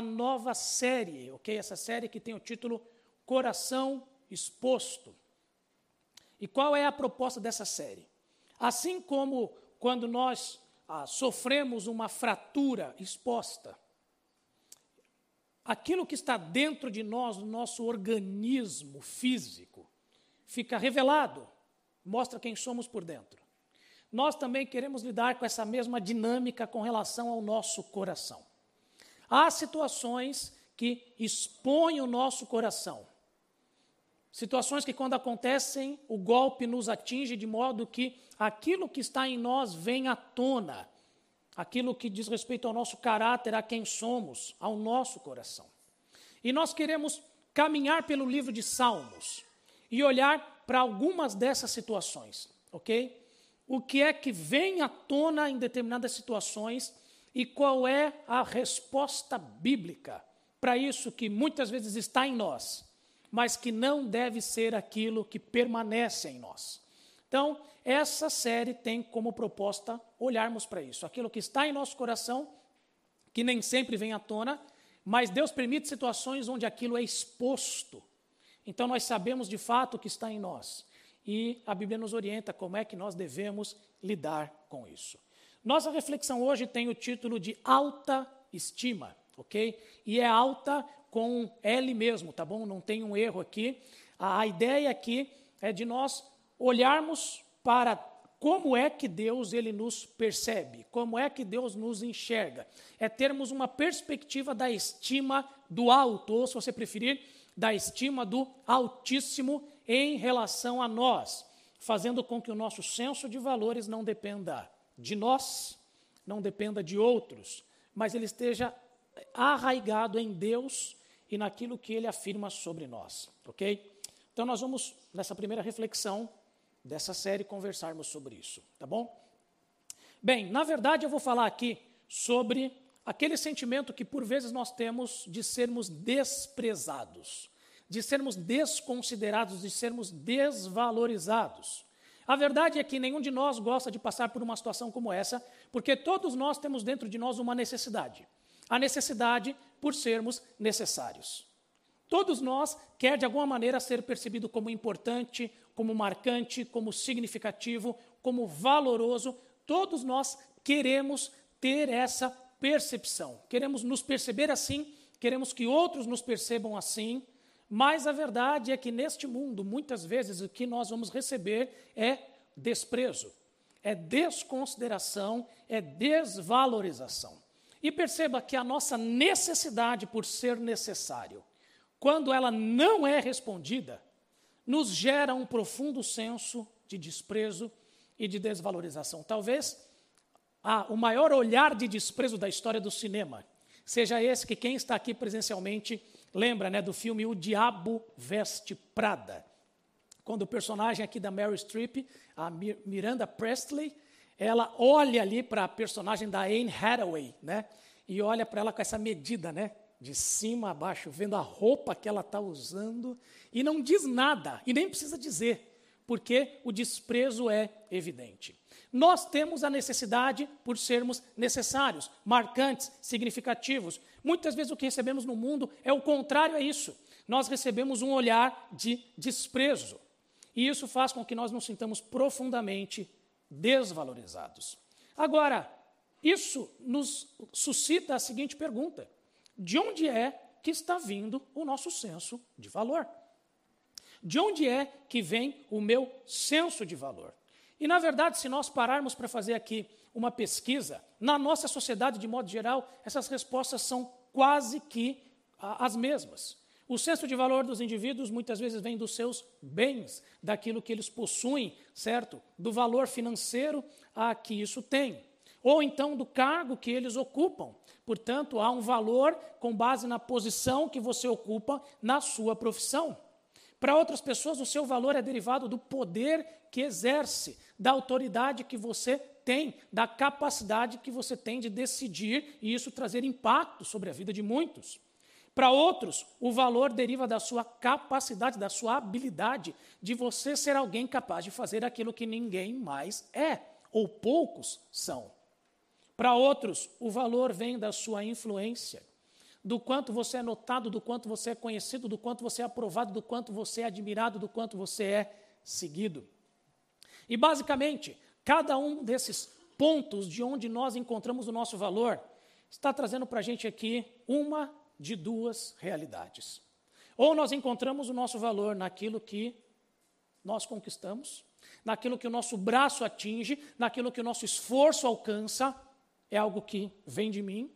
uma nova série, ok? Essa série que tem o título Coração Exposto. E qual é a proposta dessa série? Assim como quando nós ah, sofremos uma fratura exposta, aquilo que está dentro de nós, no nosso organismo físico, fica revelado, mostra quem somos por dentro. Nós também queremos lidar com essa mesma dinâmica com relação ao nosso coração. Há situações que expõem o nosso coração. Situações que, quando acontecem, o golpe nos atinge de modo que aquilo que está em nós vem à tona aquilo que diz respeito ao nosso caráter, a quem somos, ao nosso coração. E nós queremos caminhar pelo livro de Salmos e olhar para algumas dessas situações, ok? O que é que vem à tona em determinadas situações e qual é a resposta bíblica para isso que muitas vezes está em nós, mas que não deve ser aquilo que permanece em nós. Então, essa série tem como proposta olharmos para isso, aquilo que está em nosso coração, que nem sempre vem à tona, mas Deus permite situações onde aquilo é exposto. Então nós sabemos de fato o que está em nós. E a Bíblia nos orienta como é que nós devemos lidar com isso. Nossa reflexão hoje tem o título de alta estima, ok? E é alta com L mesmo, tá bom? Não tem um erro aqui. A ideia aqui é de nós olharmos para como é que Deus ele nos percebe, como é que Deus nos enxerga. É termos uma perspectiva da estima do alto, ou se você preferir, da estima do Altíssimo em relação a nós, fazendo com que o nosso senso de valores não dependa de nós, não dependa de outros, mas ele esteja arraigado em Deus e naquilo que ele afirma sobre nós, ok? Então nós vamos, nessa primeira reflexão, dessa série conversarmos sobre isso, tá bom? Bem, na verdade eu vou falar aqui sobre aquele sentimento que por vezes nós temos de sermos desprezados, de sermos desconsiderados, de sermos desvalorizados. A verdade é que nenhum de nós gosta de passar por uma situação como essa, porque todos nós temos dentro de nós uma necessidade. A necessidade por sermos necessários. Todos nós quer de alguma maneira ser percebido como importante, como marcante, como significativo, como valoroso. Todos nós queremos ter essa percepção. Queremos nos perceber assim, queremos que outros nos percebam assim. Mas a verdade é que neste mundo, muitas vezes, o que nós vamos receber é desprezo, é desconsideração, é desvalorização. E perceba que a nossa necessidade por ser necessário, quando ela não é respondida, nos gera um profundo senso de desprezo e de desvalorização. Talvez ah, o maior olhar de desprezo da história do cinema seja esse que quem está aqui presencialmente lembra né, do filme O Diabo Veste Prada. Quando o personagem aqui da Mary Streep, a Miranda Presley, ela olha ali para a personagem da Anne Hathaway, né? E olha para ela com essa medida, né? de cima a baixo, vendo a roupa que ela está usando, e não diz nada, e nem precisa dizer, porque o desprezo é evidente. Nós temos a necessidade por sermos necessários, marcantes, significativos. Muitas vezes o que recebemos no mundo é o contrário a isso. Nós recebemos um olhar de desprezo. E isso faz com que nós nos sintamos profundamente desvalorizados. Agora, isso nos suscita a seguinte pergunta: de onde é que está vindo o nosso senso de valor. De onde é que vem o meu senso de valor? E, na verdade, se nós pararmos para fazer aqui uma pesquisa, na nossa sociedade, de modo geral, essas respostas são quase que as mesmas. O senso de valor dos indivíduos muitas vezes vem dos seus bens, daquilo que eles possuem, certo? Do valor financeiro a que isso tem ou então do cargo que eles ocupam. Portanto, há um valor com base na posição que você ocupa na sua profissão. Para outras pessoas, o seu valor é derivado do poder que exerce, da autoridade que você tem, da capacidade que você tem de decidir e isso trazer impacto sobre a vida de muitos. Para outros, o valor deriva da sua capacidade, da sua habilidade, de você ser alguém capaz de fazer aquilo que ninguém mais é, ou poucos são. Para outros, o valor vem da sua influência, do quanto você é notado, do quanto você é conhecido, do quanto você é aprovado, do quanto você é admirado, do quanto você é seguido. E basicamente, cada um desses pontos de onde nós encontramos o nosso valor está trazendo para a gente aqui uma de duas realidades. Ou nós encontramos o nosso valor naquilo que nós conquistamos, naquilo que o nosso braço atinge, naquilo que o nosso esforço alcança, é algo que vem de mim,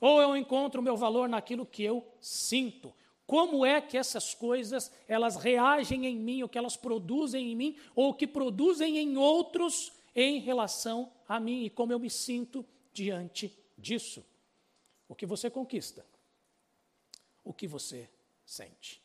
ou eu encontro o meu valor naquilo que eu sinto. Como é que essas coisas, elas reagem em mim, o que elas produzem em mim, ou o que produzem em outros em relação a mim, e como eu me sinto diante disso. O que você conquista, o que você sente.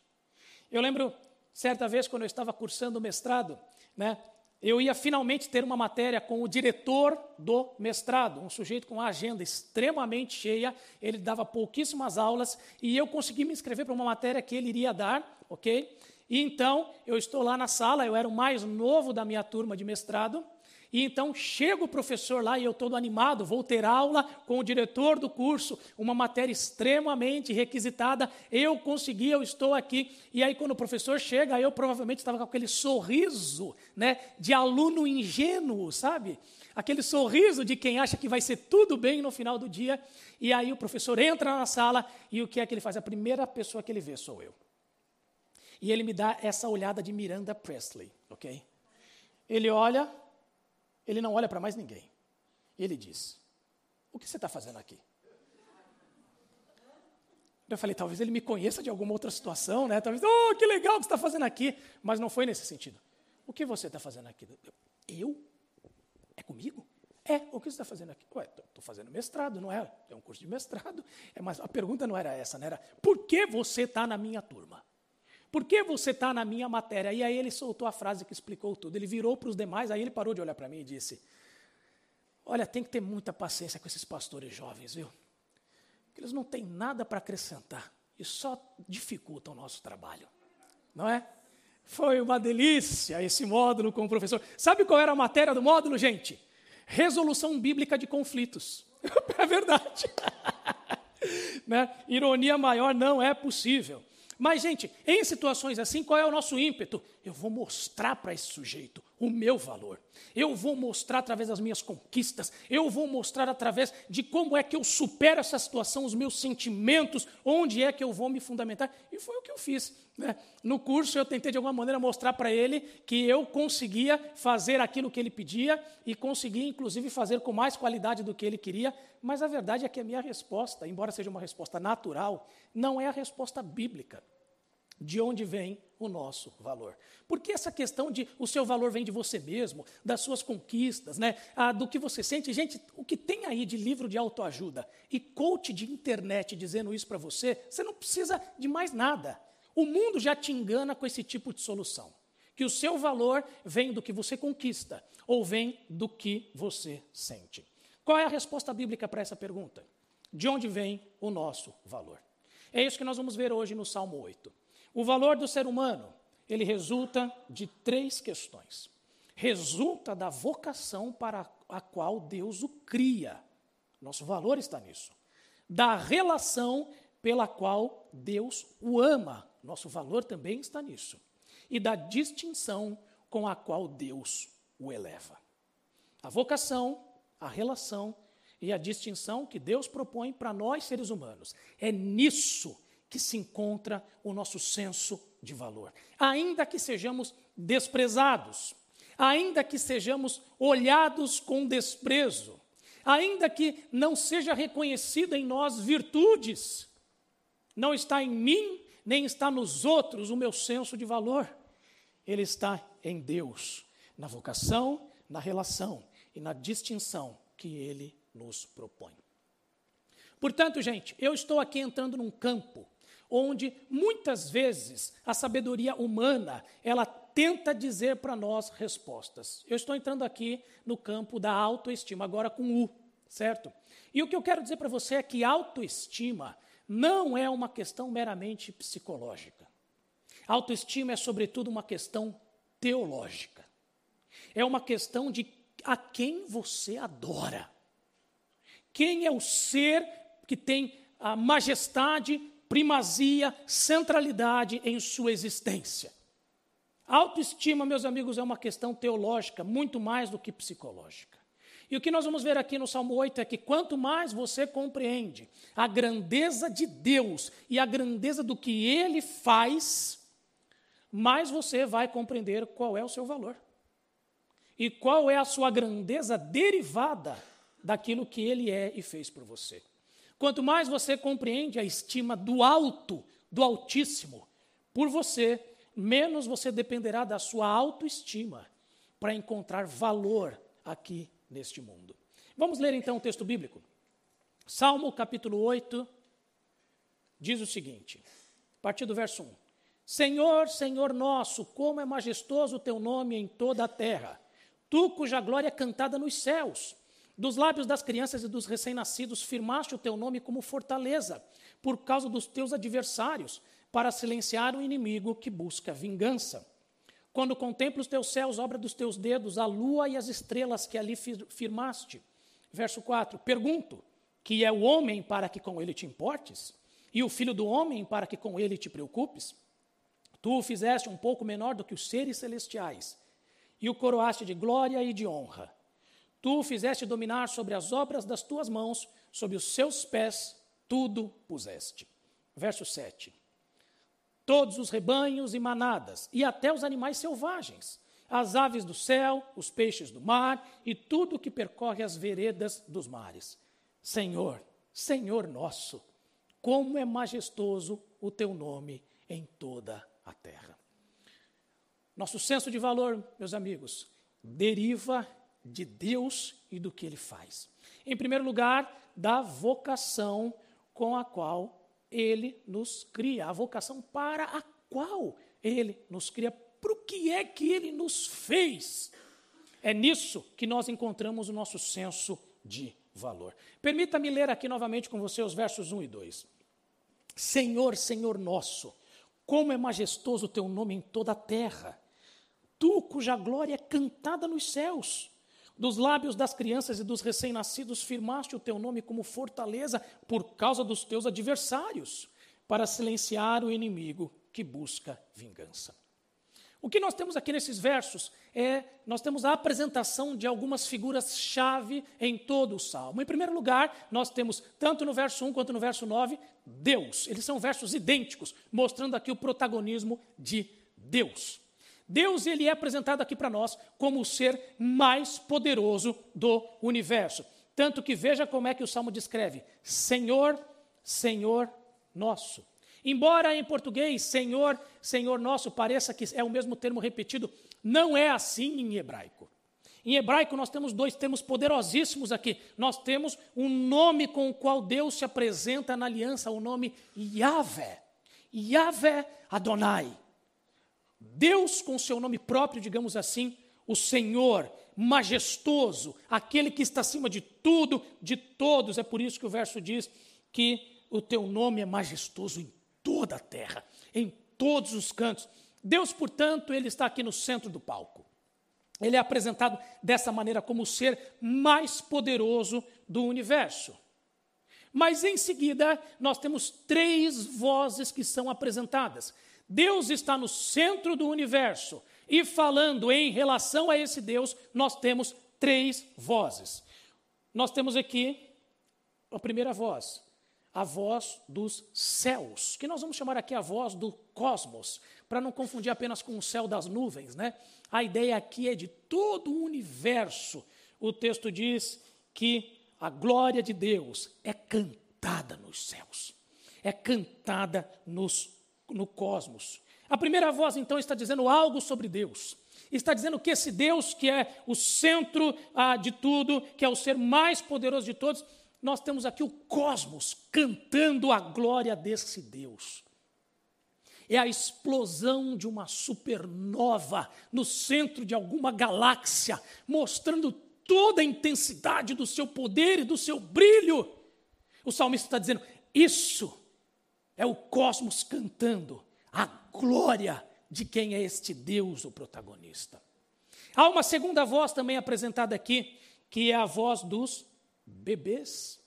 Eu lembro, certa vez, quando eu estava cursando o mestrado, né, eu ia finalmente ter uma matéria com o diretor do mestrado, um sujeito com uma agenda extremamente cheia, ele dava pouquíssimas aulas e eu consegui me inscrever para uma matéria que ele iria dar, ok? E então eu estou lá na sala, eu era o mais novo da minha turma de mestrado, e então chega o professor lá e eu todo animado, vou ter aula com o diretor do curso, uma matéria extremamente requisitada. Eu consegui, eu estou aqui. E aí quando o professor chega, eu provavelmente estava com aquele sorriso, né, de aluno ingênuo, sabe? Aquele sorriso de quem acha que vai ser tudo bem no final do dia. E aí o professor entra na sala e o que é que ele faz? A primeira pessoa que ele vê sou eu. E ele me dá essa olhada de Miranda Presley, ok? Ele olha, ele não olha para mais ninguém. Ele diz: O que você está fazendo aqui? Eu falei, talvez ele me conheça de alguma outra situação, né? Talvez, oh, que legal que você está fazendo aqui. Mas não foi nesse sentido. O que você está fazendo aqui? Eu? É comigo? É, o que você está fazendo aqui? Ué, estou fazendo mestrado, não é? É um curso de mestrado. É, mas a pergunta não era essa, né? Era, por que você está na minha turma? Por que você está na minha matéria? E aí ele soltou a frase que explicou tudo. Ele virou para os demais, aí ele parou de olhar para mim e disse: Olha, tem que ter muita paciência com esses pastores jovens, viu? Porque eles não têm nada para acrescentar e só dificultam o nosso trabalho, não é? Foi uma delícia esse módulo com o professor. Sabe qual era a matéria do módulo, gente? Resolução bíblica de conflitos. É verdade. né? Ironia maior não é possível. Mas, gente, em situações assim, qual é o nosso ímpeto? Eu vou mostrar para esse sujeito o meu valor. Eu vou mostrar através das minhas conquistas. Eu vou mostrar através de como é que eu supero essa situação, os meus sentimentos, onde é que eu vou me fundamentar. E foi o que eu fiz. Né? No curso, eu tentei de alguma maneira mostrar para ele que eu conseguia fazer aquilo que ele pedia e conseguia, inclusive, fazer com mais qualidade do que ele queria. Mas a verdade é que a minha resposta, embora seja uma resposta natural, não é a resposta bíblica de onde vem o nosso valor. Porque essa questão de o seu valor vem de você mesmo, das suas conquistas, né, ah, do que você sente. Gente, o que tem aí de livro de autoajuda e coach de internet dizendo isso para você, você não precisa de mais nada. O mundo já te engana com esse tipo de solução. Que o seu valor vem do que você conquista ou vem do que você sente. Qual é a resposta bíblica para essa pergunta? De onde vem o nosso valor? É isso que nós vamos ver hoje no Salmo 8. O valor do ser humano, ele resulta de três questões. Resulta da vocação para a qual Deus o cria. Nosso valor está nisso. Da relação pela qual Deus o ama. Nosso valor também está nisso. E da distinção com a qual Deus o eleva. A vocação, a relação e a distinção que Deus propõe para nós seres humanos. É nisso que se encontra o nosso senso de valor. Ainda que sejamos desprezados, ainda que sejamos olhados com desprezo, ainda que não seja reconhecida em nós virtudes, não está em mim, nem está nos outros o meu senso de valor. Ele está em Deus, na vocação, na relação e na distinção que ele nos propõe. Portanto, gente, eu estou aqui entrando num campo onde muitas vezes a sabedoria humana, ela tenta dizer para nós respostas. Eu estou entrando aqui no campo da autoestima, agora com U, certo? E o que eu quero dizer para você é que autoestima não é uma questão meramente psicológica. Autoestima é, sobretudo, uma questão teológica. É uma questão de a quem você adora. Quem é o ser que tem a majestade, primazia, centralidade em sua existência. autoestima, meus amigos, é uma questão teológica, muito mais do que psicológica. E o que nós vamos ver aqui no Salmo 8 é que quanto mais você compreende a grandeza de Deus e a grandeza do que Ele faz, mais você vai compreender qual é o seu valor. E qual é a sua grandeza derivada daquilo que Ele é e fez por você. Quanto mais você compreende a estima do alto, do Altíssimo, por você, menos você dependerá da sua autoestima para encontrar valor aqui neste mundo. Vamos ler então o texto bíblico. Salmo capítulo 8 diz o seguinte, a partir do verso 1. Senhor, Senhor nosso, como é majestoso o teu nome em toda a terra. Tu, cuja glória é cantada nos céus. Dos lábios das crianças e dos recém-nascidos, firmaste o teu nome como fortaleza, por causa dos teus adversários, para silenciar o inimigo que busca vingança. Quando contemplo os teus céus, obra dos teus dedos, a lua e as estrelas que ali firmaste. Verso 4: Pergunto: que é o homem para que com ele te importes? E o filho do homem para que com ele te preocupes? Tu o fizeste um pouco menor do que os seres celestiais, e o coroaste de glória e de honra. Tu o fizeste dominar sobre as obras das tuas mãos, sob os seus pés tudo puseste. Verso 7 todos os rebanhos e manadas, e até os animais selvagens, as aves do céu, os peixes do mar e tudo que percorre as veredas dos mares. Senhor, Senhor nosso, como é majestoso o teu nome em toda a terra. Nosso senso de valor, meus amigos, deriva de Deus e do que ele faz. Em primeiro lugar, da vocação com a qual ele nos cria, a vocação para a qual ele nos cria, para o que é que ele nos fez. É nisso que nós encontramos o nosso senso de valor. Permita-me ler aqui novamente com você os versos 1 e 2. Senhor, Senhor nosso, como é majestoso o teu nome em toda a terra, tu cuja glória é cantada nos céus. Dos lábios das crianças e dos recém-nascidos firmaste o teu nome como fortaleza por causa dos teus adversários, para silenciar o inimigo que busca vingança. O que nós temos aqui nesses versos é, nós temos a apresentação de algumas figuras-chave em todo o Salmo. Em primeiro lugar, nós temos, tanto no verso 1 quanto no verso 9, Deus. Eles são versos idênticos, mostrando aqui o protagonismo de Deus. Deus ele é apresentado aqui para nós como o ser mais poderoso do universo. Tanto que veja como é que o salmo descreve: Senhor, Senhor nosso. Embora em português Senhor, Senhor nosso pareça que é o mesmo termo repetido, não é assim em hebraico. Em hebraico nós temos dois termos poderosíssimos aqui. Nós temos um nome com o qual Deus se apresenta na aliança, o nome Yahvé. Yahvé Adonai. Deus, com seu nome próprio, digamos assim, o Senhor, majestoso, aquele que está acima de tudo, de todos. É por isso que o verso diz que o teu nome é majestoso em toda a terra, em todos os cantos. Deus, portanto, ele está aqui no centro do palco. Ele é apresentado dessa maneira como o ser mais poderoso do universo. Mas em seguida, nós temos três vozes que são apresentadas. Deus está no centro do universo e falando em relação a esse Deus, nós temos três vozes. Nós temos aqui a primeira voz, a voz dos céus, que nós vamos chamar aqui a voz do cosmos, para não confundir apenas com o céu das nuvens, né? A ideia aqui é de todo o universo. O texto diz que a glória de Deus é cantada nos céus, é cantada nos no cosmos. A primeira voz, então, está dizendo algo sobre Deus. Está dizendo que esse Deus, que é o centro ah, de tudo, que é o ser mais poderoso de todos, nós temos aqui o cosmos cantando a glória desse Deus. É a explosão de uma supernova no centro de alguma galáxia, mostrando toda a intensidade do seu poder e do seu brilho. O salmista está dizendo: Isso é o cosmos cantando a glória de quem é este Deus, o protagonista. Há uma segunda voz também apresentada aqui, que é a voz dos bebês.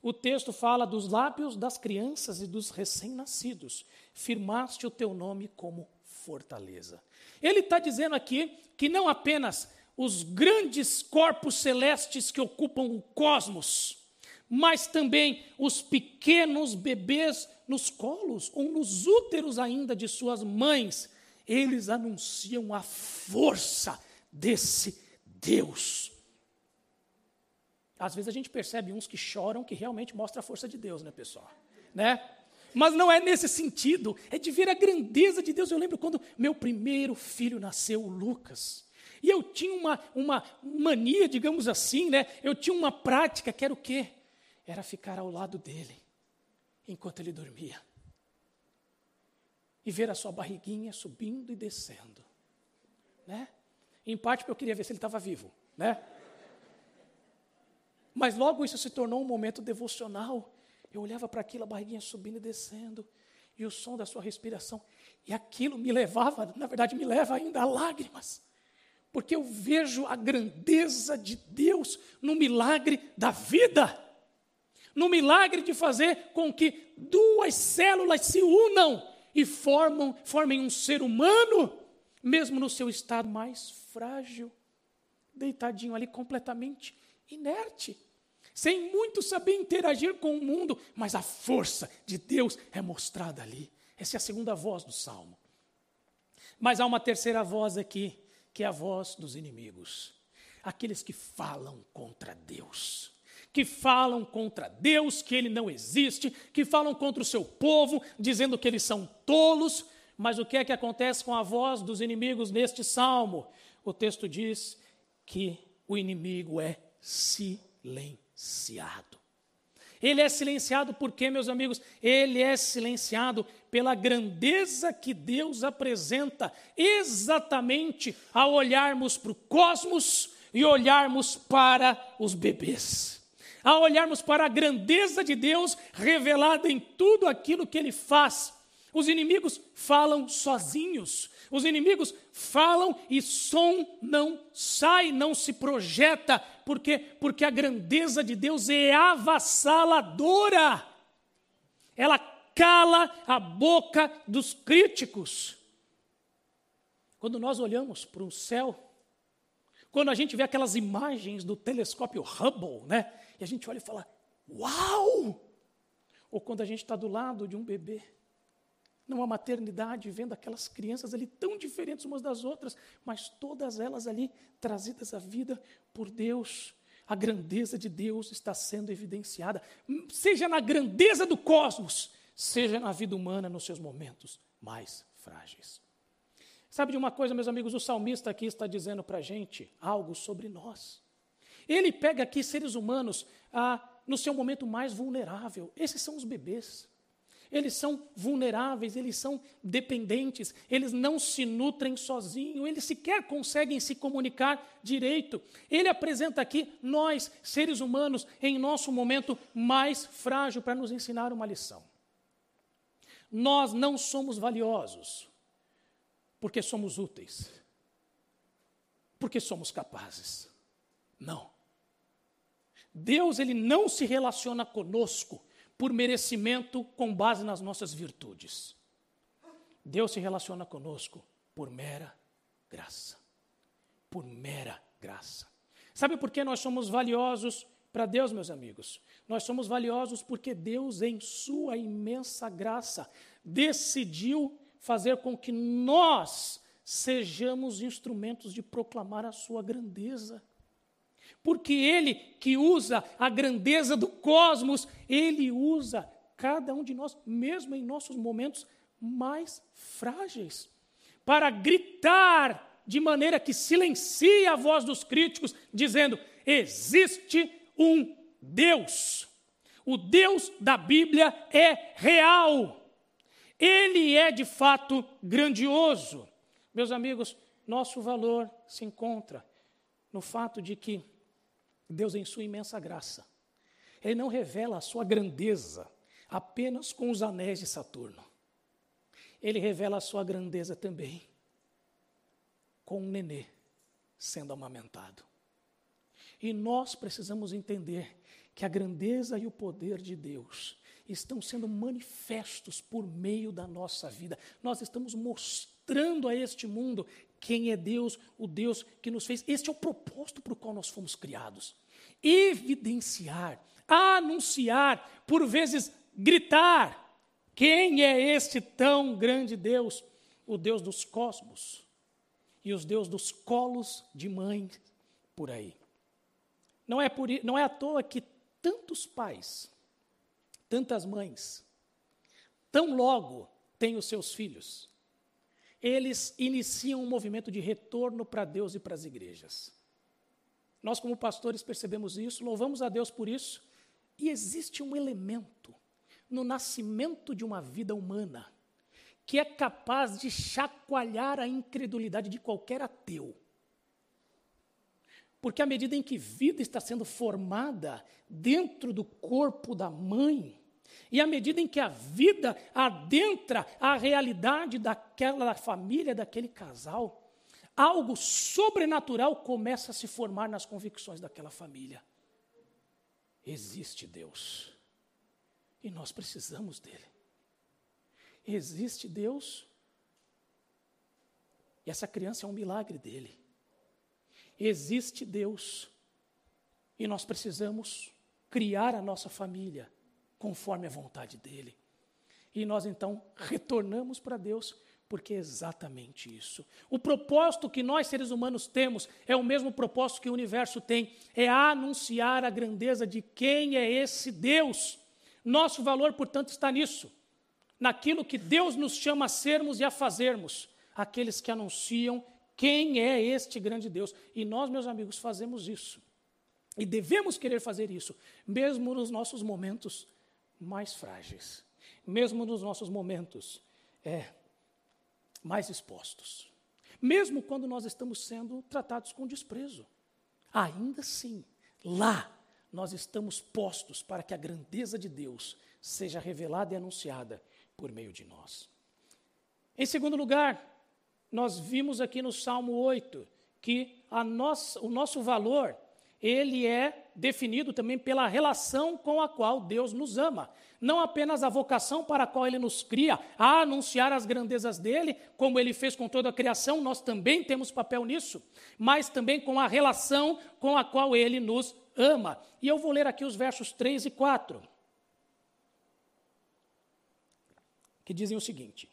o texto fala dos lábios das crianças e dos recém-nascidos. Firmaste o teu nome como fortaleza. Ele está dizendo aqui que não apenas os grandes corpos celestes que ocupam o cosmos, mas também os pequenos bebês nos colos ou nos úteros ainda de suas mães, eles anunciam a força desse Deus. Às vezes a gente percebe uns que choram que realmente mostra a força de Deus, né, pessoal? Né? Mas não é nesse sentido, é de ver a grandeza de Deus. Eu lembro quando meu primeiro filho nasceu, o Lucas. E eu tinha uma, uma mania, digamos assim, né? Eu tinha uma prática que era o quê? Era ficar ao lado dele, enquanto ele dormia. E ver a sua barriguinha subindo e descendo. Né? Em parte porque eu queria ver se ele estava vivo, né? Mas logo isso se tornou um momento devocional. Eu olhava para aquilo, a barriguinha subindo e descendo, e o som da sua respiração. E aquilo me levava, na verdade, me leva ainda a lágrimas. Porque eu vejo a grandeza de Deus no milagre da vida. No milagre de fazer com que duas células se unam e formam, formem um ser humano, mesmo no seu estado mais frágil, deitadinho ali completamente inerte sem muito saber interagir com o mundo, mas a força de Deus é mostrada ali. Essa é a segunda voz do salmo. Mas há uma terceira voz aqui, que é a voz dos inimigos aqueles que falam contra Deus. Que falam contra Deus, que Ele não existe, que falam contra o seu povo, dizendo que eles são tolos. Mas o que é que acontece com a voz dos inimigos neste salmo? O texto diz que o inimigo é silenciado. Ele é silenciado por quê, meus amigos? Ele é silenciado pela grandeza que Deus apresenta exatamente ao olharmos para o cosmos e olharmos para os bebês. Ao olharmos para a grandeza de Deus revelada em tudo aquilo que ele faz. Os inimigos falam sozinhos, os inimigos falam e som não sai, não se projeta, porque porque a grandeza de Deus é avassaladora. Ela cala a boca dos críticos. Quando nós olhamos para o céu, quando a gente vê aquelas imagens do telescópio Hubble, né? E a gente olha e fala: "Uau!" Ou quando a gente está do lado de um bebê numa maternidade, vendo aquelas crianças ali tão diferentes umas das outras, mas todas elas ali trazidas à vida por Deus. A grandeza de Deus está sendo evidenciada, seja na grandeza do cosmos, seja na vida humana nos seus momentos mais frágeis. Sabe de uma coisa, meus amigos, o salmista aqui está dizendo para a gente algo sobre nós. Ele pega aqui seres humanos ah, no seu momento mais vulnerável. Esses são os bebês. Eles são vulneráveis, eles são dependentes, eles não se nutrem sozinhos, eles sequer conseguem se comunicar direito. Ele apresenta aqui nós, seres humanos, em nosso momento mais frágil, para nos ensinar uma lição. Nós não somos valiosos porque somos úteis, porque somos capazes. Não. Deus ele não se relaciona conosco por merecimento com base nas nossas virtudes. Deus se relaciona conosco por mera graça. Por mera graça. Sabe por que nós somos valiosos para Deus, meus amigos? Nós somos valiosos porque Deus, em Sua imensa graça, decidiu fazer com que nós sejamos instrumentos de proclamar a Sua grandeza porque Ele que usa a grandeza do cosmos, Ele usa cada um de nós, mesmo em nossos momentos mais frágeis, para gritar de maneira que silencie a voz dos críticos, dizendo: existe um Deus. O Deus da Bíblia é real. Ele é de fato grandioso. Meus amigos, nosso valor se encontra no fato de que Deus, em sua imensa graça, Ele não revela a sua grandeza apenas com os anéis de Saturno. Ele revela a sua grandeza também com um nenê sendo amamentado. E nós precisamos entender que a grandeza e o poder de Deus estão sendo manifestos por meio da nossa vida. Nós estamos mostrando a este mundo quem é Deus, o Deus que nos fez. Este é o propósito para o qual nós fomos criados. Evidenciar, anunciar, por vezes gritar: quem é este tão grande Deus? O Deus dos cosmos e os Deus dos colos de mãe por aí. Não é, por, não é à toa que tantos pais, tantas mães, tão logo têm os seus filhos, eles iniciam um movimento de retorno para Deus e para as igrejas. Nós, como pastores, percebemos isso, louvamos a Deus por isso, e existe um elemento no nascimento de uma vida humana que é capaz de chacoalhar a incredulidade de qualquer ateu. Porque à medida em que vida está sendo formada dentro do corpo da mãe, e à medida em que a vida adentra a realidade daquela família, daquele casal, algo sobrenatural começa a se formar nas convicções daquela família. Existe Deus. E nós precisamos dele. Existe Deus. E essa criança é um milagre dele. Existe Deus e nós precisamos criar a nossa família conforme a vontade dele. E nós então retornamos para Deus, porque é exatamente isso. O propósito que nós seres humanos temos é o mesmo propósito que o universo tem, é anunciar a grandeza de quem é esse Deus. Nosso valor, portanto, está nisso, naquilo que Deus nos chama a sermos e a fazermos, aqueles que anunciam quem é este grande Deus? E nós, meus amigos, fazemos isso. E devemos querer fazer isso, mesmo nos nossos momentos mais frágeis, mesmo nos nossos momentos é, mais expostos, mesmo quando nós estamos sendo tratados com desprezo. Ainda assim, lá nós estamos postos para que a grandeza de Deus seja revelada e anunciada por meio de nós. Em segundo lugar, nós vimos aqui no Salmo 8 que nossa, o nosso valor ele é definido também pela relação com a qual Deus nos ama. Não apenas a vocação para a qual Ele nos cria, a anunciar as grandezas dele, como Ele fez com toda a criação, nós também temos papel nisso, mas também com a relação com a qual Ele nos ama. E eu vou ler aqui os versos 3 e 4, que dizem o seguinte: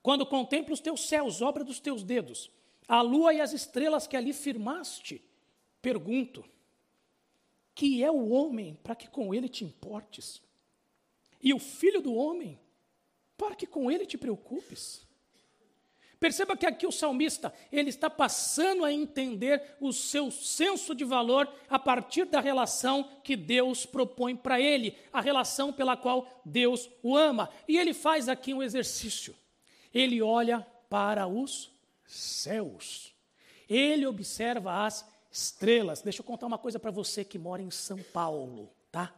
quando contemplo os teus céus, obra dos teus dedos, a lua e as estrelas que ali firmaste, pergunto: que é o homem para que com ele te importes? E o filho do homem para que com ele te preocupes? Perceba que aqui o salmista, ele está passando a entender o seu senso de valor a partir da relação que Deus propõe para ele, a relação pela qual Deus o ama. E ele faz aqui um exercício ele olha para os céus. Ele observa as estrelas. Deixa eu contar uma coisa para você que mora em São Paulo, tá?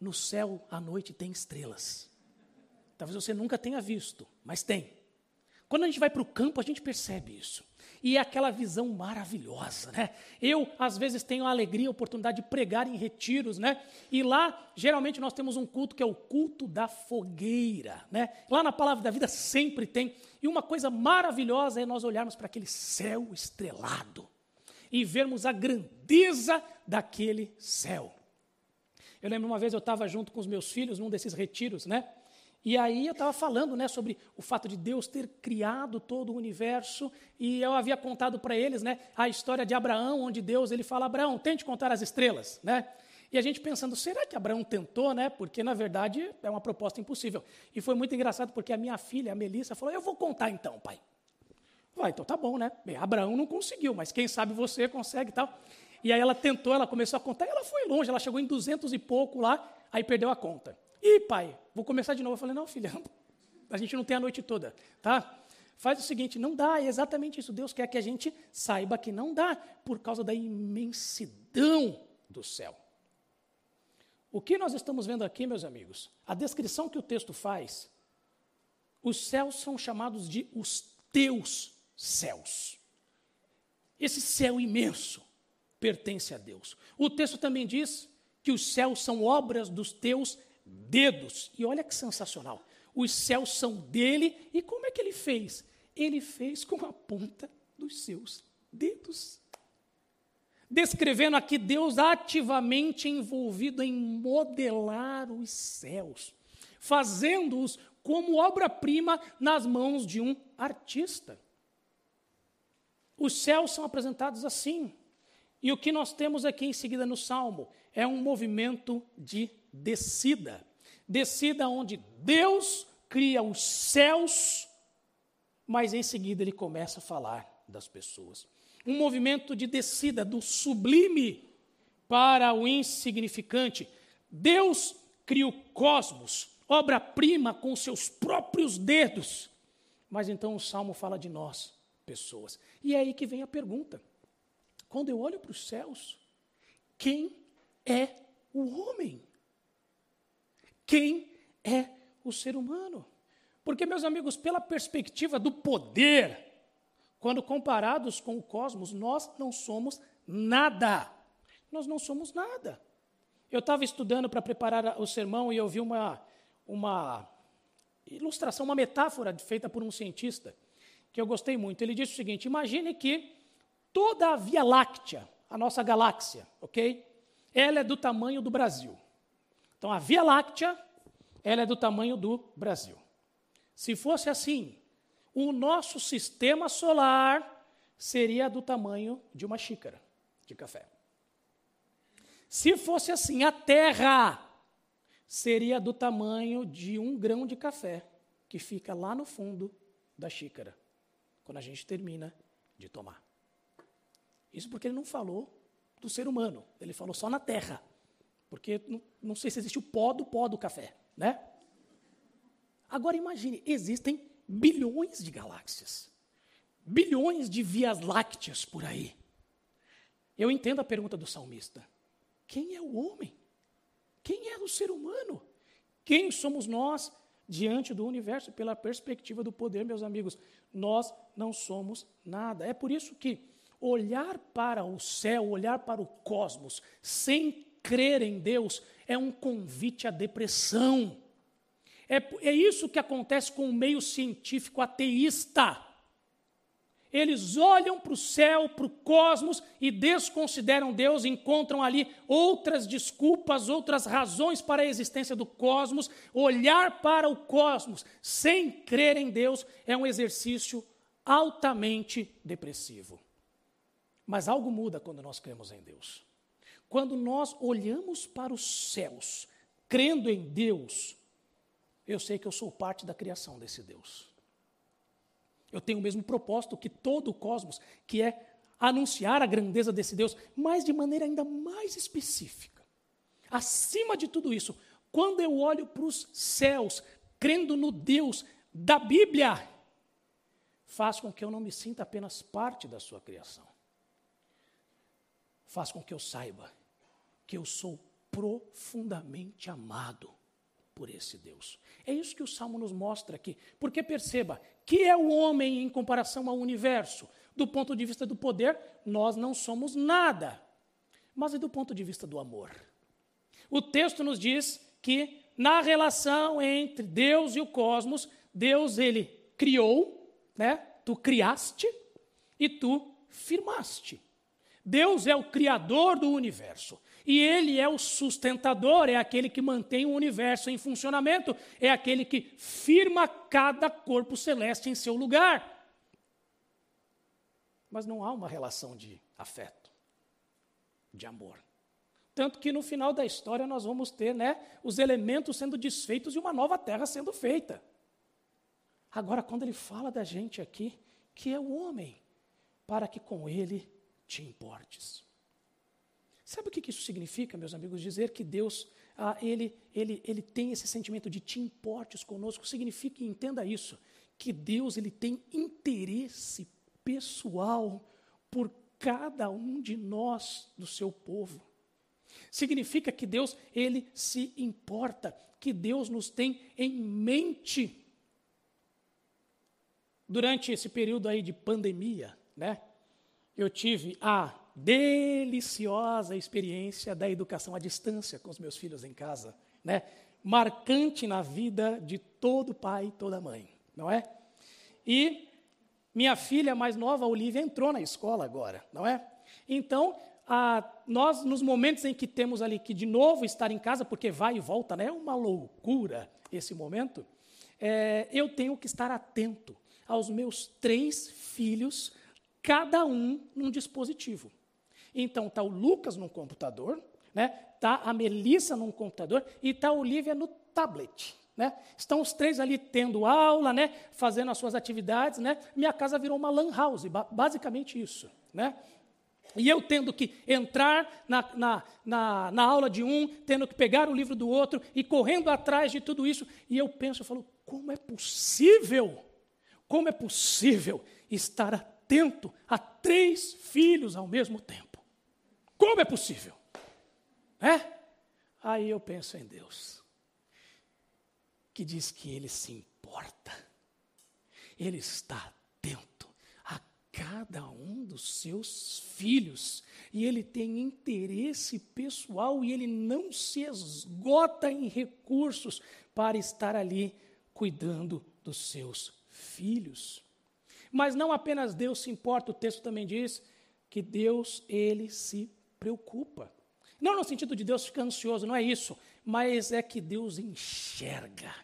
No céu à noite tem estrelas. Talvez você nunca tenha visto, mas tem. Quando a gente vai para o campo, a gente percebe isso. E é aquela visão maravilhosa, né? Eu, às vezes, tenho a alegria, a oportunidade de pregar em retiros, né? E lá, geralmente, nós temos um culto que é o culto da fogueira, né? Lá na Palavra da Vida sempre tem. E uma coisa maravilhosa é nós olharmos para aquele céu estrelado e vermos a grandeza daquele céu. Eu lembro uma vez eu estava junto com os meus filhos num desses retiros, né? E aí eu estava falando né, sobre o fato de Deus ter criado todo o universo, e eu havia contado para eles né, a história de Abraão, onde Deus ele fala, Abraão, tente contar as estrelas. Né? E a gente pensando, será que Abraão tentou? Né? Porque, na verdade, é uma proposta impossível. E foi muito engraçado, porque a minha filha, a Melissa, falou, eu vou contar então, pai. Vai, então tá bom, né? Bem, Abraão não conseguiu, mas quem sabe você consegue e tal. E aí ela tentou, ela começou a contar, e ela foi longe, ela chegou em duzentos e pouco lá, aí perdeu a conta. Ih, pai, vou começar de novo. Eu falei, não, filha, a gente não tem a noite toda, tá? Faz o seguinte, não dá, é exatamente isso. Deus quer que a gente saiba que não dá, por causa da imensidão do céu. O que nós estamos vendo aqui, meus amigos? A descrição que o texto faz, os céus são chamados de os teus céus. Esse céu imenso, pertence a Deus. O texto também diz que os céus são obras dos teus dedos. E olha que sensacional. Os céus são dele, e como é que ele fez? Ele fez com a ponta dos seus dedos. Descrevendo aqui Deus ativamente envolvido em modelar os céus, fazendo-os como obra-prima nas mãos de um artista. Os céus são apresentados assim. E o que nós temos aqui em seguida no Salmo é um movimento de descida. Descida onde Deus cria os céus, mas em seguida ele começa a falar das pessoas. Um movimento de descida do sublime para o insignificante. Deus cria o cosmos, obra-prima com seus próprios dedos. Mas então o salmo fala de nós, pessoas. E é aí que vem a pergunta: quando eu olho para os céus, quem é o homem? Quem é o ser humano? Porque, meus amigos, pela perspectiva do poder, quando comparados com o cosmos, nós não somos nada. Nós não somos nada. Eu estava estudando para preparar o sermão e eu vi uma, uma ilustração, uma metáfora feita por um cientista, que eu gostei muito. Ele disse o seguinte: imagine que toda a Via Láctea, a nossa galáxia, ok? Ela é do tamanho do Brasil. Então, a Via Láctea, ela é do tamanho do Brasil. Se fosse assim, o nosso sistema solar seria do tamanho de uma xícara de café. Se fosse assim, a Terra seria do tamanho de um grão de café que fica lá no fundo da xícara, quando a gente termina de tomar. Isso porque ele não falou do ser humano, ele falou só na Terra. Porque não, não sei se existe o pó do pó do café, né? Agora imagine, existem bilhões de galáxias, bilhões de vias lácteas por aí. Eu entendo a pergunta do salmista: quem é o homem? Quem é o ser humano? Quem somos nós diante do universo? Pela perspectiva do poder, meus amigos, nós não somos nada. É por isso que olhar para o céu, olhar para o cosmos, sem crer em Deus, é um convite à depressão. É, é isso que acontece com o meio científico ateísta. Eles olham para o céu, para o cosmos e desconsideram Deus, encontram ali outras desculpas, outras razões para a existência do cosmos. Olhar para o cosmos sem crer em Deus é um exercício altamente depressivo. Mas algo muda quando nós cremos em Deus. Quando nós olhamos para os céus, crendo em Deus, eu sei que eu sou parte da criação desse Deus. Eu tenho o mesmo propósito que todo o cosmos, que é anunciar a grandeza desse Deus, mas de maneira ainda mais específica. Acima de tudo isso, quando eu olho para os céus, crendo no Deus da Bíblia, faz com que eu não me sinta apenas parte da sua criação faz com que eu saiba que eu sou profundamente amado por esse Deus. É isso que o Salmo nos mostra aqui. Porque perceba, que é o homem em comparação ao universo? Do ponto de vista do poder, nós não somos nada. Mas e do ponto de vista do amor? O texto nos diz que na relação entre Deus e o cosmos, Deus ele criou, né? Tu criaste e tu firmaste. Deus é o criador do universo. E ele é o sustentador, é aquele que mantém o universo em funcionamento, é aquele que firma cada corpo celeste em seu lugar. Mas não há uma relação de afeto, de amor. Tanto que no final da história nós vamos ter né, os elementos sendo desfeitos e uma nova terra sendo feita. Agora, quando ele fala da gente aqui, que é o homem, para que com ele te importes. Sabe o que isso significa, meus amigos? Dizer que Deus, ah, ele, ele, ele tem esse sentimento de te importes conosco, significa, entenda isso, que Deus ele tem interesse pessoal por cada um de nós, do seu povo. Significa que Deus, ele se importa, que Deus nos tem em mente. Durante esse período aí de pandemia, né? eu tive a deliciosa experiência da educação à distância com os meus filhos em casa, né? Marcante na vida de todo pai e toda mãe, não é? E minha filha mais nova, Olivia, entrou na escola agora, não é? Então, a, nós, nos momentos em que temos ali que de novo estar em casa, porque vai e volta, né? É uma loucura esse momento. É, eu tenho que estar atento aos meus três filhos, cada um num dispositivo. Então, está o Lucas num computador, né? Está a Melissa num computador e está a Olivia no tablet. Né? Estão os três ali tendo aula, né? fazendo as suas atividades. Né? Minha casa virou uma lan house, basicamente isso. Né? E eu tendo que entrar na, na, na, na, aula de um, tendo que pegar o livro do outro e correndo atrás de tudo isso. E eu penso, eu falo, como é possível? Como é possível estar atento a três filhos ao mesmo tempo? Como é possível? É? Aí eu penso em Deus, que diz que Ele se importa, Ele está atento a cada um dos seus filhos, e Ele tem interesse pessoal, e Ele não se esgota em recursos para estar ali cuidando dos seus filhos. Mas não apenas Deus se importa, o texto também diz que Deus, Ele se preocupa. Não no sentido de Deus ficar ansioso, não é isso, mas é que Deus enxerga.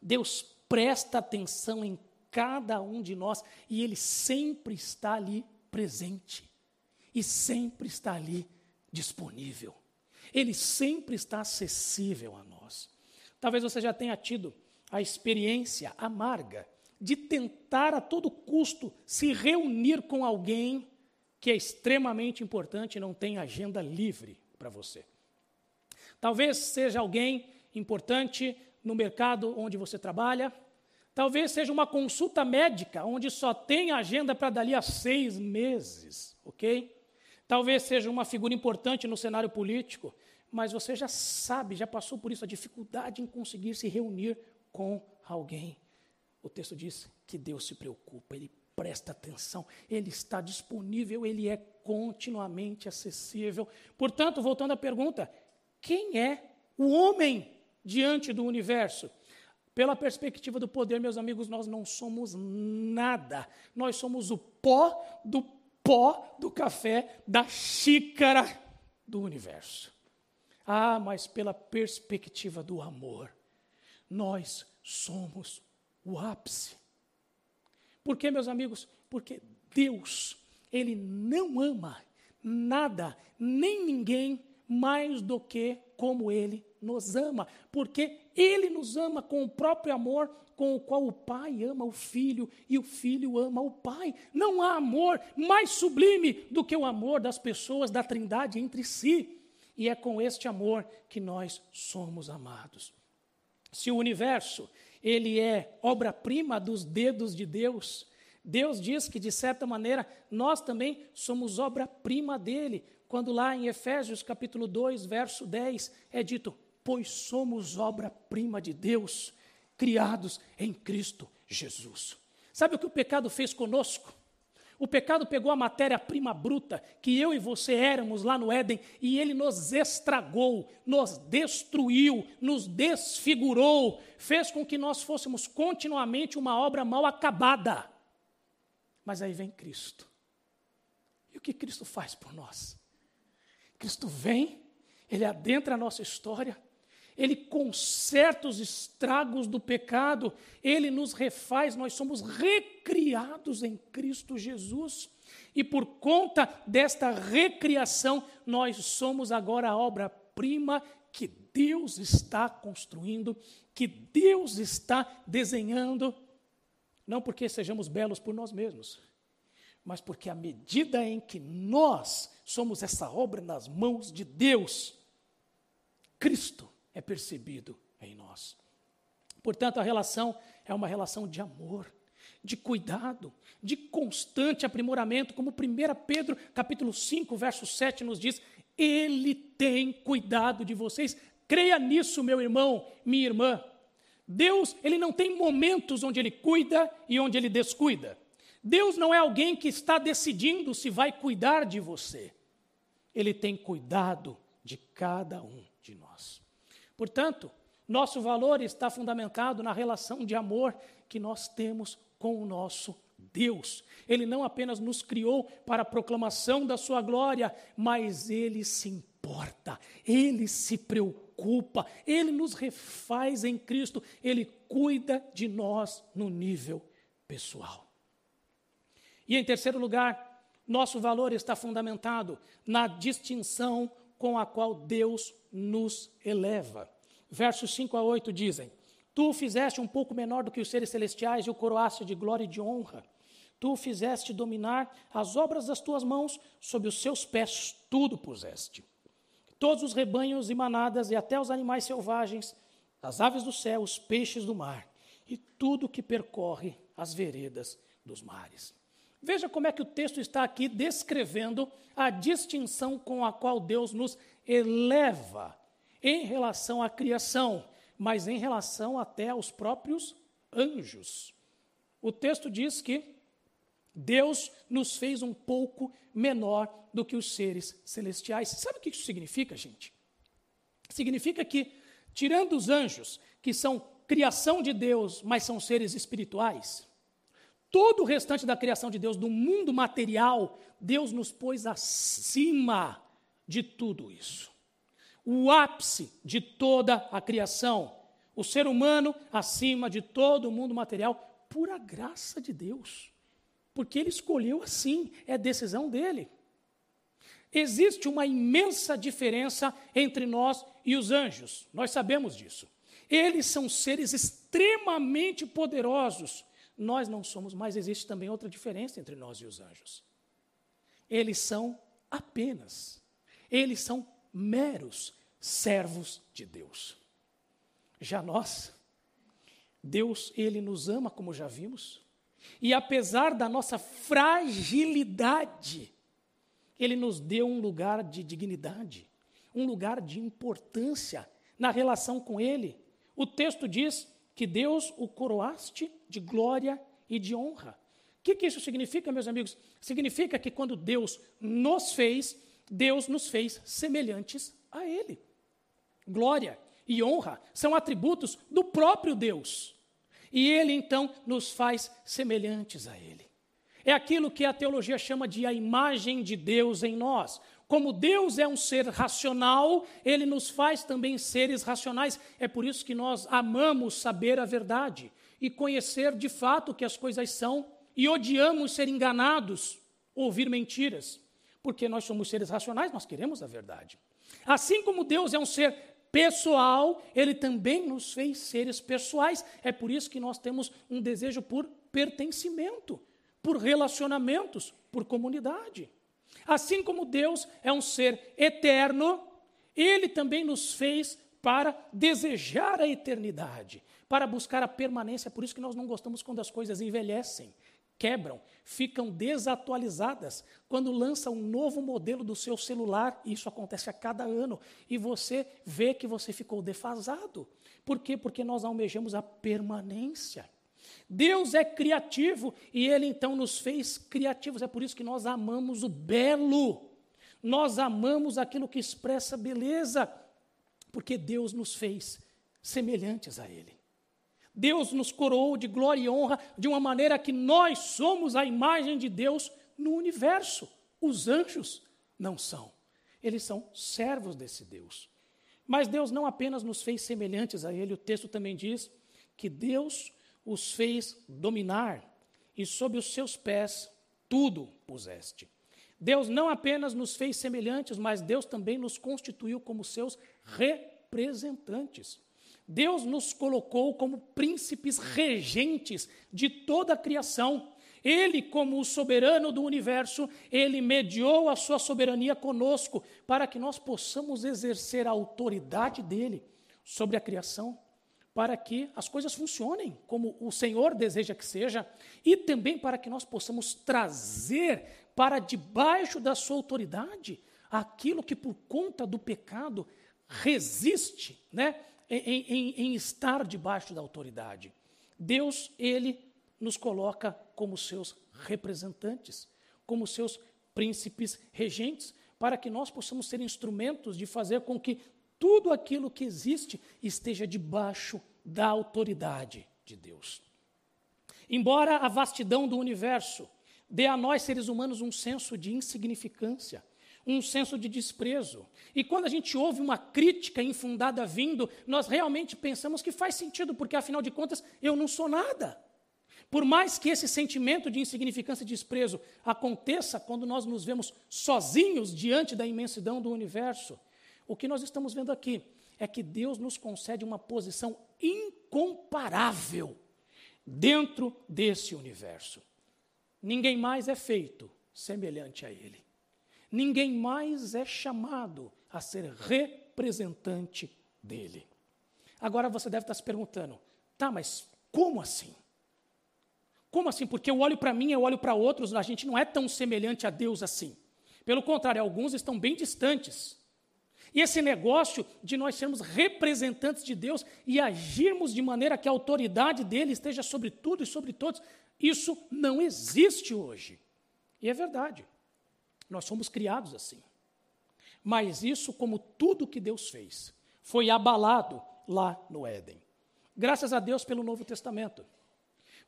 Deus presta atenção em cada um de nós e Ele sempre está ali presente e sempre está ali disponível. Ele sempre está acessível a nós. Talvez você já tenha tido a experiência amarga de tentar a todo custo se reunir com alguém que é extremamente importante e não tem agenda livre para você. Talvez seja alguém importante no mercado onde você trabalha, talvez seja uma consulta médica onde só tem agenda para dali a seis meses, ok? Talvez seja uma figura importante no cenário político, mas você já sabe, já passou por isso, a dificuldade em conseguir se reunir com alguém. O texto diz que Deus se preocupa, Ele presta atenção, ele está disponível, ele é continuamente acessível. Portanto, voltando à pergunta, quem é o homem diante do universo? Pela perspectiva do poder, meus amigos, nós não somos nada. Nós somos o pó do pó do café da xícara do universo. Ah, mas pela perspectiva do amor, nós somos o ápice. Por quê, meus amigos? Porque Deus, Ele não ama nada, nem ninguém mais do que como Ele nos ama, porque Ele nos ama com o próprio amor com o qual o Pai ama o Filho e o Filho ama o Pai. Não há amor mais sublime do que o amor das pessoas da Trindade entre si. E é com este amor que nós somos amados. Se o universo ele é obra-prima dos dedos de Deus. Deus diz que, de certa maneira, nós também somos obra-prima dele, quando lá em Efésios capítulo 2, verso 10, é dito: Pois somos obra-prima de Deus, criados em Cristo Jesus. Sabe o que o pecado fez conosco? O pecado pegou a matéria-prima bruta que eu e você éramos lá no Éden e ele nos estragou, nos destruiu, nos desfigurou, fez com que nós fôssemos continuamente uma obra mal acabada. Mas aí vem Cristo. E o que Cristo faz por nós? Cristo vem, ele adentra a nossa história, ele conserta os estragos do pecado, ele nos refaz, nós somos recriados em Cristo Jesus. E por conta desta recriação, nós somos agora a obra-prima que Deus está construindo, que Deus está desenhando, não porque sejamos belos por nós mesmos, mas porque à medida em que nós somos essa obra nas mãos de Deus, Cristo é percebido em nós. Portanto, a relação é uma relação de amor, de cuidado, de constante aprimoramento, como 1 Pedro, capítulo 5, verso 7 nos diz: ele tem cuidado de vocês. Creia nisso, meu irmão, minha irmã. Deus, ele não tem momentos onde ele cuida e onde ele descuida. Deus não é alguém que está decidindo se vai cuidar de você. Ele tem cuidado de cada um de nós. Portanto, nosso valor está fundamentado na relação de amor que nós temos com o nosso Deus. Ele não apenas nos criou para a proclamação da sua glória, mas ele se importa, ele se preocupa, ele nos refaz em Cristo, ele cuida de nós no nível pessoal. E em terceiro lugar, nosso valor está fundamentado na distinção com a qual Deus nos eleva. Versos 5 a 8 dizem: Tu o fizeste um pouco menor do que os seres celestiais e o coroaste de glória e de honra. Tu o fizeste dominar as obras das tuas mãos, sob os seus pés tudo puseste. Todos os rebanhos e manadas e até os animais selvagens, as aves do céu, os peixes do mar e tudo que percorre as veredas dos mares. Veja como é que o texto está aqui descrevendo a distinção com a qual Deus nos eleva em relação à criação, mas em relação até aos próprios anjos. O texto diz que Deus nos fez um pouco menor do que os seres celestiais. Sabe o que isso significa, gente? Significa que, tirando os anjos, que são criação de Deus, mas são seres espirituais, todo o restante da criação de Deus, do mundo material, Deus nos pôs acima de tudo isso o ápice de toda a criação. O ser humano acima de todo o mundo material, pura graça de Deus. Porque ele escolheu assim, é decisão dele. Existe uma imensa diferença entre nós e os anjos, nós sabemos disso. Eles são seres extremamente poderosos. Nós não somos, mas existe também outra diferença entre nós e os anjos. Eles são apenas, eles são meros servos de Deus. Já nós, Deus, Ele nos ama, como já vimos, e apesar da nossa fragilidade, Ele nos deu um lugar de dignidade, um lugar de importância na relação com Ele. O texto diz que Deus o coroaste de glória e de honra. O que, que isso significa, meus amigos? Significa que quando Deus nos fez, Deus nos fez semelhantes a Ele. Glória e honra são atributos do próprio Deus. E Ele então nos faz semelhantes a Ele. É aquilo que a teologia chama de a imagem de Deus em nós. Como Deus é um ser racional, Ele nos faz também seres racionais. É por isso que nós amamos saber a verdade e conhecer de fato o que as coisas são e odiamos ser enganados, ouvir mentiras. Porque nós somos seres racionais, nós queremos a verdade. Assim como Deus é um ser pessoal, Ele também nos fez seres pessoais. É por isso que nós temos um desejo por pertencimento, por relacionamentos, por comunidade. Assim como Deus é um ser eterno, Ele também nos fez para desejar a eternidade, para buscar a permanência. É por isso que nós não gostamos quando as coisas envelhecem quebram, ficam desatualizadas. Quando lança um novo modelo do seu celular, isso acontece a cada ano, e você vê que você ficou defasado. Por quê? Porque nós almejamos a permanência. Deus é criativo e Ele então nos fez criativos. É por isso que nós amamos o belo, nós amamos aquilo que expressa beleza, porque Deus nos fez semelhantes a Ele. Deus nos coroou de glória e honra de uma maneira que nós somos a imagem de Deus no universo. Os anjos não são. Eles são servos desse Deus. Mas Deus não apenas nos fez semelhantes a Ele, o texto também diz que Deus os fez dominar e sob os seus pés tudo puseste. Deus não apenas nos fez semelhantes, mas Deus também nos constituiu como seus representantes. Deus nos colocou como príncipes regentes de toda a criação. Ele, como o soberano do universo, ele mediou a sua soberania conosco para que nós possamos exercer a autoridade dele sobre a criação, para que as coisas funcionem como o Senhor deseja que seja e também para que nós possamos trazer para debaixo da sua autoridade aquilo que por conta do pecado resiste, né? Em, em, em estar debaixo da autoridade. Deus, ele nos coloca como seus representantes, como seus príncipes regentes. para que nós possamos ser instrumentos de fazer com que tudo aquilo que existe esteja debaixo da autoridade de Deus. Embora a vastidão do universo dê a nós, seres humanos, um senso de insignificância, um senso de desprezo. E quando a gente ouve uma crítica infundada vindo, nós realmente pensamos que faz sentido, porque afinal de contas eu não sou nada. Por mais que esse sentimento de insignificância e desprezo aconteça quando nós nos vemos sozinhos diante da imensidão do universo, o que nós estamos vendo aqui é que Deus nos concede uma posição incomparável dentro desse universo. Ninguém mais é feito semelhante a Ele. Ninguém mais é chamado a ser representante dele. Agora você deve estar se perguntando, tá, mas como assim? Como assim? Porque eu olho para mim, eu olho para outros, a gente não é tão semelhante a Deus assim. Pelo contrário, alguns estão bem distantes. E esse negócio de nós sermos representantes de Deus e agirmos de maneira que a autoridade dele esteja sobre tudo e sobre todos, isso não existe hoje. E é verdade. Nós somos criados assim. Mas isso, como tudo que Deus fez, foi abalado lá no Éden. Graças a Deus pelo Novo Testamento.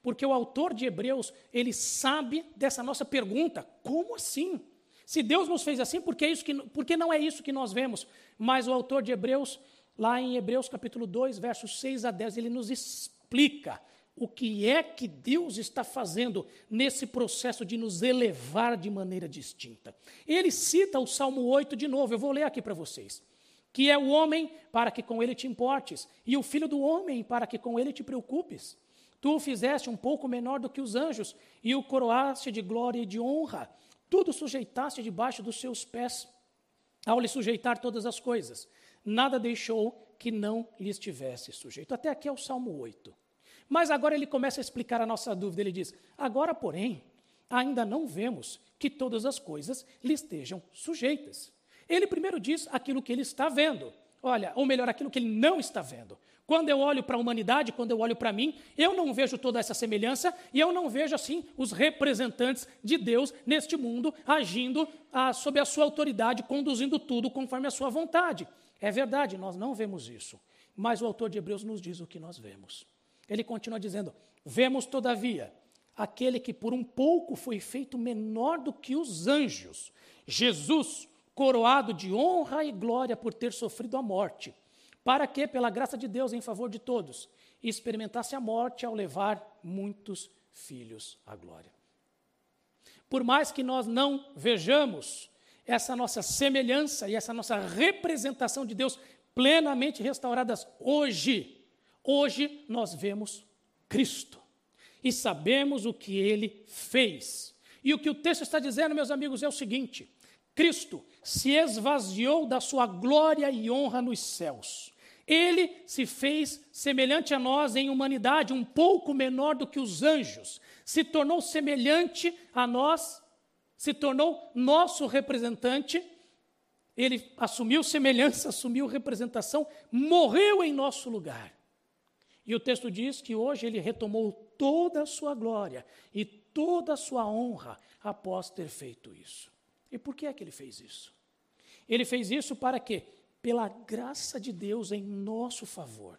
Porque o autor de Hebreus, ele sabe dessa nossa pergunta: como assim? Se Deus nos fez assim, por que, isso que, por que não é isso que nós vemos? Mas o autor de Hebreus, lá em Hebreus capítulo 2, versos 6 a 10, ele nos explica o que é que Deus está fazendo nesse processo de nos elevar de maneira distinta. Ele cita o Salmo 8 de novo, eu vou ler aqui para vocês. Que é o homem para que com ele te importes, e o filho do homem para que com ele te preocupes. Tu o fizeste um pouco menor do que os anjos, e o coroaste de glória e de honra. Tudo sujeitaste debaixo dos seus pés, ao lhe sujeitar todas as coisas. Nada deixou que não lhe estivesse sujeito. Até aqui é o Salmo 8. Mas agora ele começa a explicar a nossa dúvida. Ele diz: Agora, porém, ainda não vemos que todas as coisas lhe estejam sujeitas. Ele primeiro diz aquilo que ele está vendo. Olha, ou melhor, aquilo que ele não está vendo. Quando eu olho para a humanidade, quando eu olho para mim, eu não vejo toda essa semelhança e eu não vejo assim os representantes de Deus neste mundo agindo ah, sob a sua autoridade, conduzindo tudo conforme a sua vontade. É verdade, nós não vemos isso. Mas o autor de Hebreus nos diz o que nós vemos. Ele continua dizendo: Vemos, todavia, aquele que por um pouco foi feito menor do que os anjos, Jesus, coroado de honra e glória por ter sofrido a morte, para que, pela graça de Deus em favor de todos, experimentasse a morte ao levar muitos filhos à glória. Por mais que nós não vejamos essa nossa semelhança e essa nossa representação de Deus plenamente restauradas hoje, Hoje nós vemos Cristo e sabemos o que ele fez. E o que o texto está dizendo, meus amigos, é o seguinte: Cristo se esvaziou da sua glória e honra nos céus. Ele se fez semelhante a nós em humanidade, um pouco menor do que os anjos. Se tornou semelhante a nós, se tornou nosso representante. Ele assumiu semelhança, assumiu representação, morreu em nosso lugar. E o texto diz que hoje ele retomou toda a sua glória e toda a sua honra após ter feito isso. E por que é que ele fez isso? Ele fez isso para que, pela graça de Deus em nosso favor,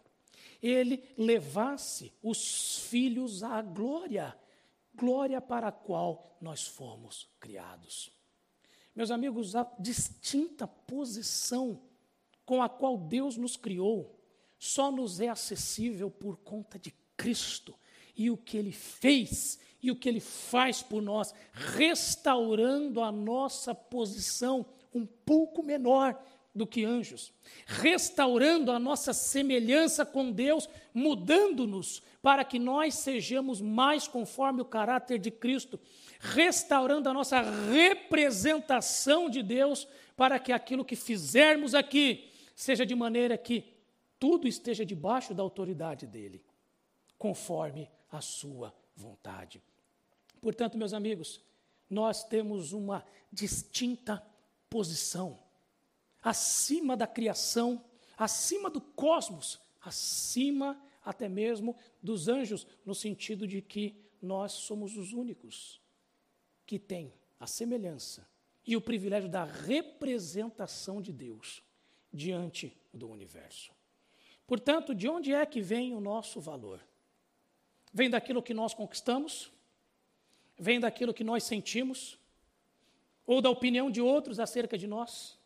ele levasse os filhos à glória, glória para a qual nós fomos criados. Meus amigos, a distinta posição com a qual Deus nos criou só nos é acessível por conta de Cristo e o que Ele fez e o que Ele faz por nós, restaurando a nossa posição um pouco menor do que anjos, restaurando a nossa semelhança com Deus, mudando-nos para que nós sejamos mais conforme o caráter de Cristo, restaurando a nossa representação de Deus, para que aquilo que fizermos aqui seja de maneira que tudo esteja debaixo da autoridade dele, conforme a sua vontade. Portanto, meus amigos, nós temos uma distinta posição acima da criação, acima do cosmos, acima até mesmo dos anjos, no sentido de que nós somos os únicos que têm a semelhança e o privilégio da representação de Deus diante do universo. Portanto, de onde é que vem o nosso valor? Vem daquilo que nós conquistamos? Vem daquilo que nós sentimos? Ou da opinião de outros acerca de nós?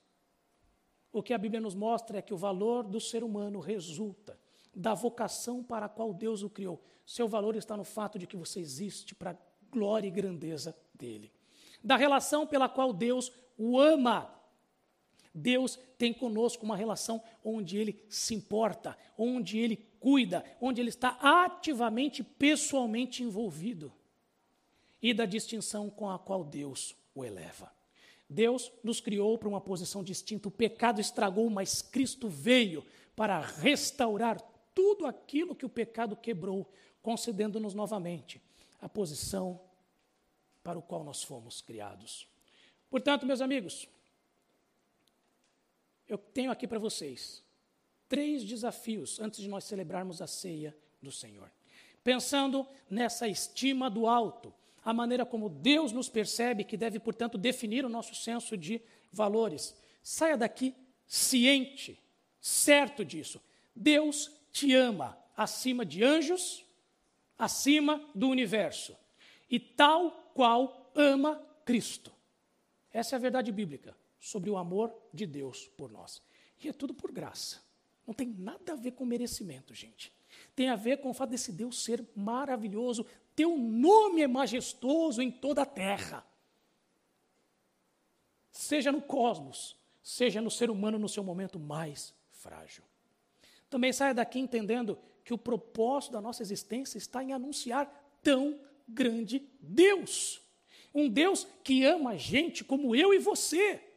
O que a Bíblia nos mostra é que o valor do ser humano resulta da vocação para a qual Deus o criou. Seu valor está no fato de que você existe para a glória e grandeza dele. Da relação pela qual Deus o ama. Deus tem conosco uma relação onde ele se importa, onde ele cuida, onde ele está ativamente, pessoalmente envolvido. E da distinção com a qual Deus o eleva. Deus nos criou para uma posição distinta. O pecado estragou, mas Cristo veio para restaurar tudo aquilo que o pecado quebrou, concedendo-nos novamente a posição para o qual nós fomos criados. Portanto, meus amigos, eu tenho aqui para vocês três desafios antes de nós celebrarmos a ceia do Senhor. Pensando nessa estima do alto, a maneira como Deus nos percebe, que deve, portanto, definir o nosso senso de valores. Saia daqui ciente, certo disso. Deus te ama acima de anjos, acima do universo, e tal qual ama Cristo. Essa é a verdade bíblica sobre o amor de Deus por nós. E é tudo por graça. Não tem nada a ver com merecimento, gente. Tem a ver com o fato desse Deus ser maravilhoso, teu nome é majestoso em toda a terra. Seja no cosmos, seja no ser humano no seu momento mais frágil. Também saia daqui entendendo que o propósito da nossa existência está em anunciar tão grande Deus. Um Deus que ama a gente como eu e você.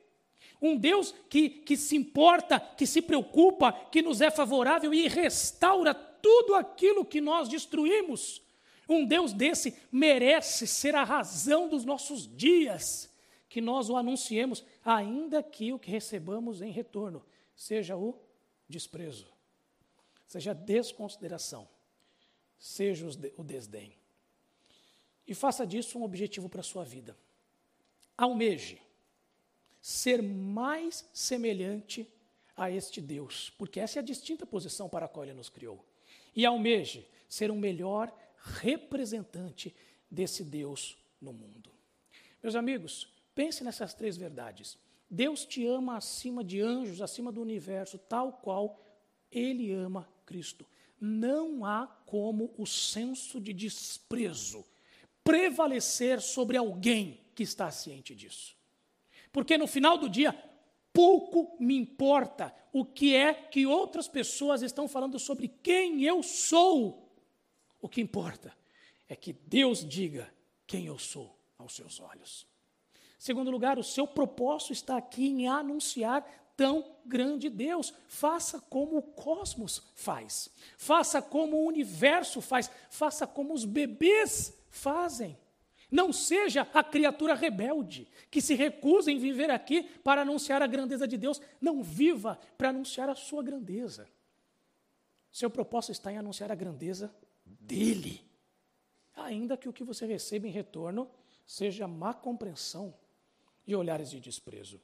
Um Deus que, que se importa, que se preocupa, que nos é favorável e restaura tudo aquilo que nós destruímos. Um Deus desse merece ser a razão dos nossos dias, que nós o anunciemos, ainda que o que recebamos em retorno seja o desprezo, seja a desconsideração, seja o desdém. E faça disso um objetivo para a sua vida. Almeje ser mais semelhante a este Deus, porque essa é a distinta posição para a qual ele nos criou. E almeje ser um melhor representante desse Deus no mundo. Meus amigos, pense nessas três verdades. Deus te ama acima de anjos, acima do universo, tal qual ele ama Cristo. Não há como o senso de desprezo prevalecer sobre alguém que está ciente disso. Porque no final do dia, pouco me importa o que é que outras pessoas estão falando sobre quem eu sou. O que importa é que Deus diga quem eu sou aos seus olhos. Segundo lugar, o seu propósito está aqui em anunciar tão grande Deus. Faça como o cosmos faz. Faça como o universo faz. Faça como os bebês fazem. Não seja a criatura rebelde que se recusa em viver aqui para anunciar a grandeza de Deus. Não viva para anunciar a sua grandeza. Seu propósito está em anunciar a grandeza dele. Ainda que o que você receba em retorno seja má compreensão e olhares de desprezo.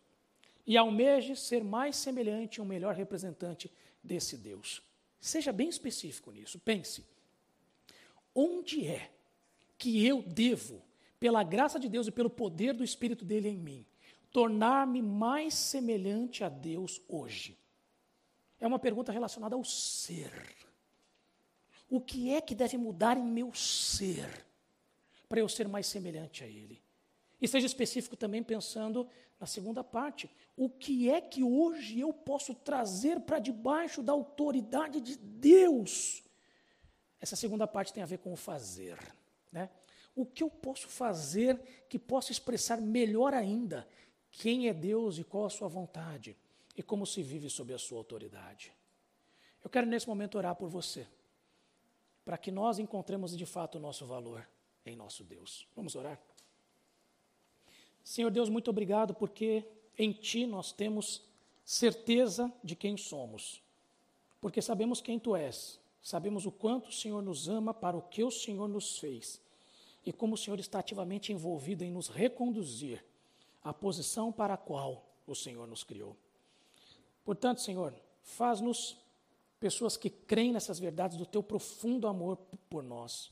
E almeje ser mais semelhante e um melhor representante desse Deus. Seja bem específico nisso. Pense: onde é que eu devo, pela graça de Deus e pelo poder do Espírito dele em mim, tornar-me mais semelhante a Deus hoje? É uma pergunta relacionada ao ser. O que é que deve mudar em meu ser para eu ser mais semelhante a Ele? E seja específico também pensando na segunda parte. O que é que hoje eu posso trazer para debaixo da autoridade de Deus? Essa segunda parte tem a ver com o fazer. Né? O que eu posso fazer que possa expressar melhor ainda quem é Deus e qual a sua vontade e como se vive sob a sua autoridade? Eu quero nesse momento orar por você para que nós encontremos de fato o nosso valor em nosso Deus. Vamos orar? Senhor Deus, muito obrigado porque em Ti nós temos certeza de quem somos, porque sabemos quem Tu és, sabemos o quanto o Senhor nos ama para o que o Senhor nos fez e como o Senhor está ativamente envolvido em nos reconduzir a posição para a qual o Senhor nos criou. Portanto, Senhor, faz-nos pessoas que creem nessas verdades do teu profundo amor por nós.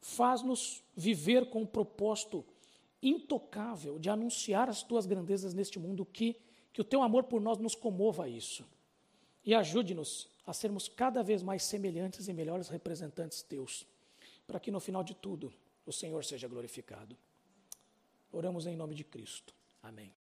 Faz-nos viver com o propósito intocável de anunciar as tuas grandezas neste mundo, que, que o teu amor por nós nos comova a isso. E ajude-nos a sermos cada vez mais semelhantes e melhores representantes teus, para que no final de tudo o Senhor seja glorificado. Oramos em nome de Cristo. Amém.